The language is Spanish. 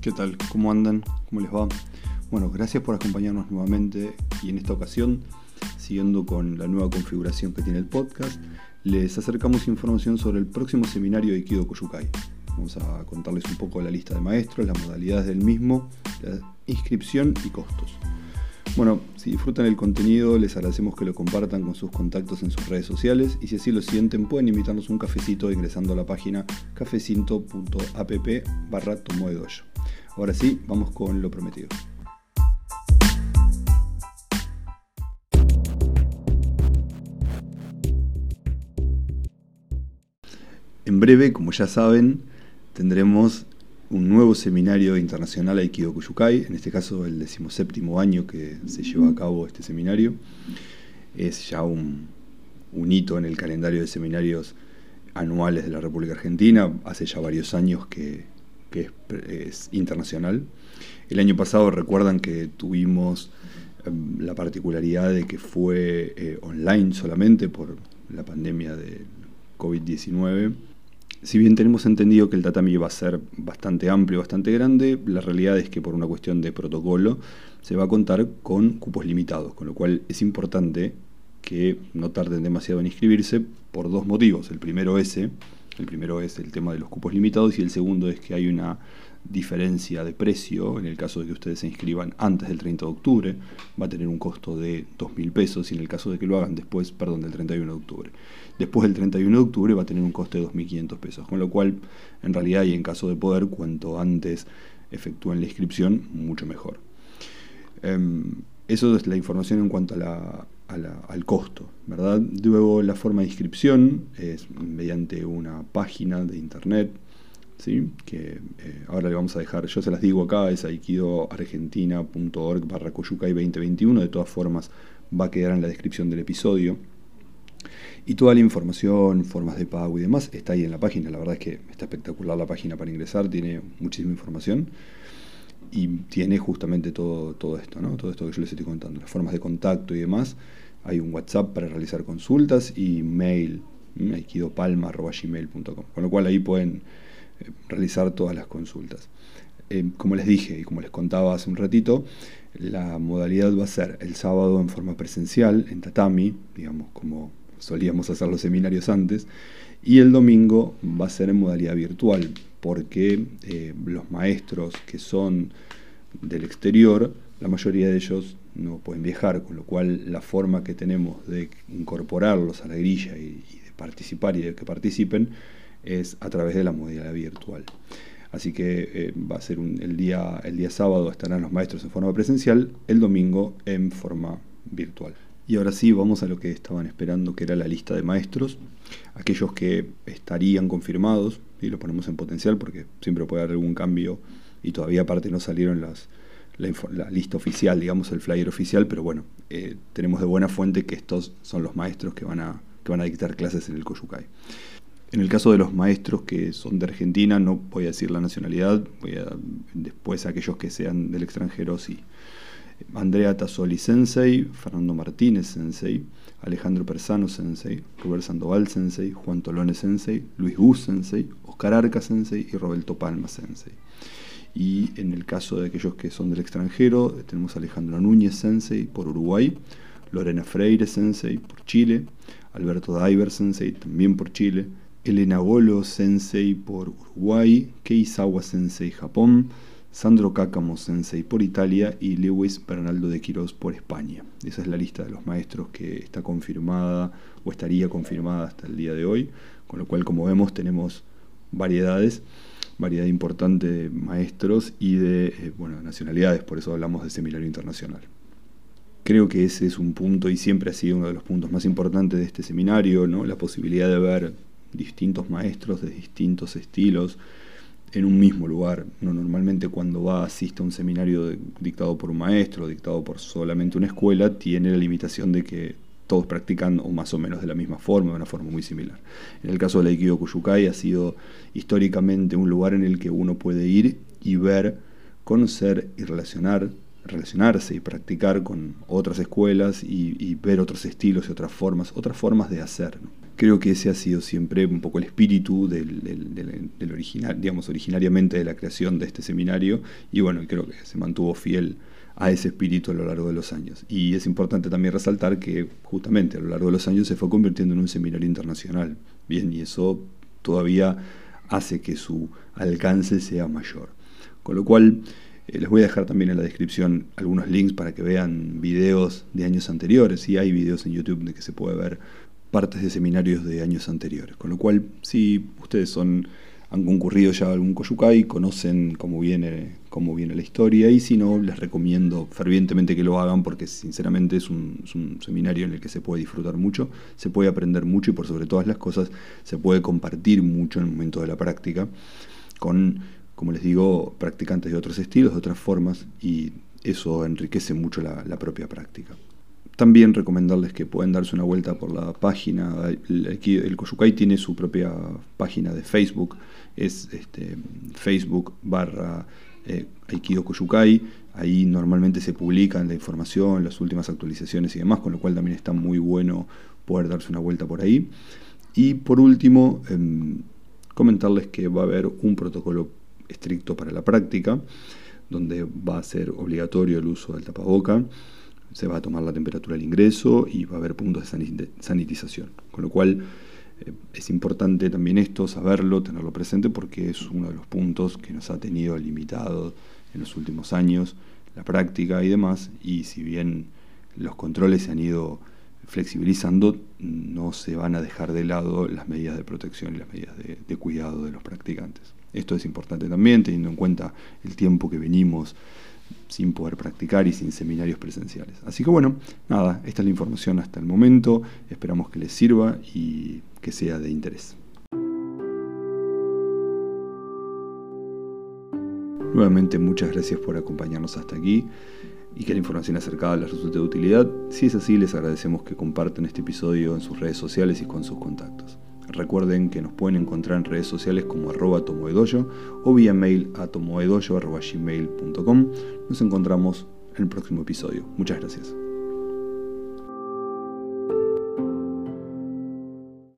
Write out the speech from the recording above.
¿Qué tal? ¿Cómo andan? ¿Cómo les va? Bueno, gracias por acompañarnos nuevamente y en esta ocasión, siguiendo con la nueva configuración que tiene el podcast, les acercamos información sobre el próximo seminario de Aikido Koyukai. Vamos a contarles un poco la lista de maestros, las modalidades del mismo, la inscripción y costos. Bueno, si disfrutan el contenido, les agradecemos que lo compartan con sus contactos en sus redes sociales y si así lo sienten, pueden invitarnos un cafecito ingresando a la página cafecinto.app barra tomoedoyo. Ahora sí, vamos con lo prometido. En breve, como ya saben, tendremos un nuevo seminario internacional Aikido Kuyukai, en este caso el decimoséptimo año que se lleva a cabo este seminario. Es ya un, hito en el calendario de seminarios anuales de la República Argentina, hace ya varios años que, es, internacional. El año pasado recuerdan que tuvimos em, la particularidad de que fue eh, online solamente por la pandemia de COVID-19 si bien tenemos entendido que el tatami va a ser bastante amplio, bastante grande, la realidad es que por una cuestión de protocolo se va a contar con cupos limitados, con lo cual es importante que no tarden demasiado en inscribirse por dos motivos. El primero ese, el primero es el tema de los cupos limitados y el segundo es que hay una diferencia de precio, en el caso de que ustedes se inscriban antes del 30 de octubre, va a tener un costo de 2.000 pesos y en el caso de que lo hagan después, perdón, del 31 de octubre. Después del 31 de octubre va a tener un coste de 2.500 pesos, con lo cual en realidad y en caso de poder, cuanto antes efectúen la inscripción, mucho mejor. Em, eso es la información en cuanto al costo, ¿verdad? Luego la forma de inscripción es mediante una página de internet ¿sí? que eh, ahora le vamos a dejar, yo se las digo acá, es aikidoargentina.org barra coyucay 2021, de todas formas va a quedar en la descripción del episodio. Y toda la información, formas de pago y demás está ahí en la página. La verdad es que está espectacular la página para ingresar, tiene muchísima información y tiene justamente todo, todo esto, ¿no? todo esto que yo les estoy contando, las formas de contacto y demás. Hay un WhatsApp para realizar consultas y mail, aikidopalma.gmail.com. Con lo cual ahí pueden eh, realizar todas las consultas. Eh, como les dije y como les contaba hace un ratito, la modalidad va a ser el sábado en forma presencial, en tatami, digamos como solíamos hacer los seminarios antes, y el domingo va a ser en modalidad virtual, porque eh, los maestros que son del exterior, la mayoría de ellos no pueden viajar, con lo cual la forma que tenemos de incorporarlos a la grilla y de participar y de que participen es a través de la modalidad virtual. Así que eh, va a ser el, día, el día sábado estarán los maestros en forma presencial, el domingo en forma virtual. Y ahora sí, vamos a lo que estaban esperando, que era la lista de maestros. Aquellos que estarían confirmados, y lo ponemos en potencial porque siempre puede haber algún cambio y todavía aparte no salieron la, lista oficial, digamos el flyer oficial, pero bueno, eh, tenemos de buena fuente que estos son los maestros que van a, que van a dictar clases en el Koyukai. En el caso de los maestros que son de Argentina, no voy a decir la nacionalidad, voy a después aquellos que sean del extranjero, sí. Andrea Tassoli Sensei, Fernando Martínez Sensei, Alejandro Persano Sensei, Robert Sandoval Sensei, Juan Tolone Sensei, Luis Gus Sensei, Oscar Arca Sensei y Roberto Palma Sensei. Y en el caso de aquellos que son del extranjero, tenemos a Alejandro Núñez Sensei por Uruguay, Lorena Freire Sensei por Chile, Alberto Diver Sensei también por Chile, Elena Golo Sensei por Uruguay, Keisawa Sensei Japón, Sandro Cácamo Sensei por Italia y Lewis Bernaldo de Quirós por España. Esa es la lista de los maestros que está confirmada o estaría confirmada hasta el día de hoy, con lo cual como vemos tenemos variedades, variedad importante de maestros y de eh, bueno, nacionalidades, por eso hablamos de seminario internacional. Creo que ese es un punto y siempre ha sido uno de los puntos más importantes de este seminario, ¿no? la posibilidad de ver distintos maestros de distintos estilos en un mismo lugar. no normalmente cuando va asiste a un seminario dictado por un maestro, dictado por solamente una escuela, tiene la limitación de que todos practican o más o menos de la misma forma, de una forma muy similar. En el caso del Aikido Kuyukai ha sido históricamente un lugar en el que uno puede ir y ver, conocer y relacionar, relacionarse y practicar con otras escuelas y, ver otros estilos y otras formas, otras formas de hacer. Creo que ese ha sido siempre un poco el espíritu del, original, digamos, originariamente de la creación de este seminario y bueno, creo que se mantuvo fiel a ese espíritu a lo largo de los años. Y es importante también resaltar que justamente a lo largo de los años se fue convirtiendo en un seminario internacional. Bien, y eso todavía hace que su alcance sea mayor. Con lo cual, eh, les voy a dejar también en la descripción algunos links para que vean videos de años anteriores. Y hay videos en YouTube de que se puede ver partes de seminarios de años anteriores. Con lo cual, si ustedes son han concurrido ya a algún Koyukai, conocen cómo viene, cómo viene la historia y si no, les recomiendo fervientemente que lo hagan porque sinceramente es un, es un, seminario en el que se puede disfrutar mucho, se puede aprender mucho y por sobre todas las cosas se puede compartir mucho en el momento de la práctica con, como les digo, practicantes de otros estilos, de otras formas y eso enriquece mucho la, la propia práctica. También recomendarles que pueden darse una vuelta por la página. El, el tiene su propia página de Facebook. Es este, Facebook barra eh, Koyukai. Ahí normalmente se publican la información, las últimas actualizaciones y demás, con lo cual también está muy bueno poder darse una vuelta por ahí. Y por último, em, comentarles que va a haber un protocolo estricto para la práctica, donde va a ser obligatorio el uso del tapaboca se va a tomar la temperatura del ingreso y va a haber puntos de sanitización. Con lo cual eh, es importante también esto, saberlo, tenerlo presente, porque es uno de los puntos que nos ha tenido limitado en los últimos años, la práctica y demás, y si bien los controles se han ido flexibilizando, no se van a dejar de lado las medidas de protección y las medidas de cuidado de los practicantes. Esto es importante también, teniendo en cuenta el tiempo que venimos sin poder practicar y sin seminarios presenciales. Así que bueno, nada, esta es la información hasta el momento, esperamos que les sirva y que sea de interés. Nuevamente muchas gracias por acompañarnos hasta aquí y que la información acercada les resulte de utilidad. Si es así, les agradecemos que compartan este episodio en sus redes sociales y con sus contactos. Recuerden que nos pueden encontrar en redes sociales como arroba tomoedoyo o vía mail a tomoedoyo.gmail.com. Nos encontramos en el próximo episodio. Muchas gracias.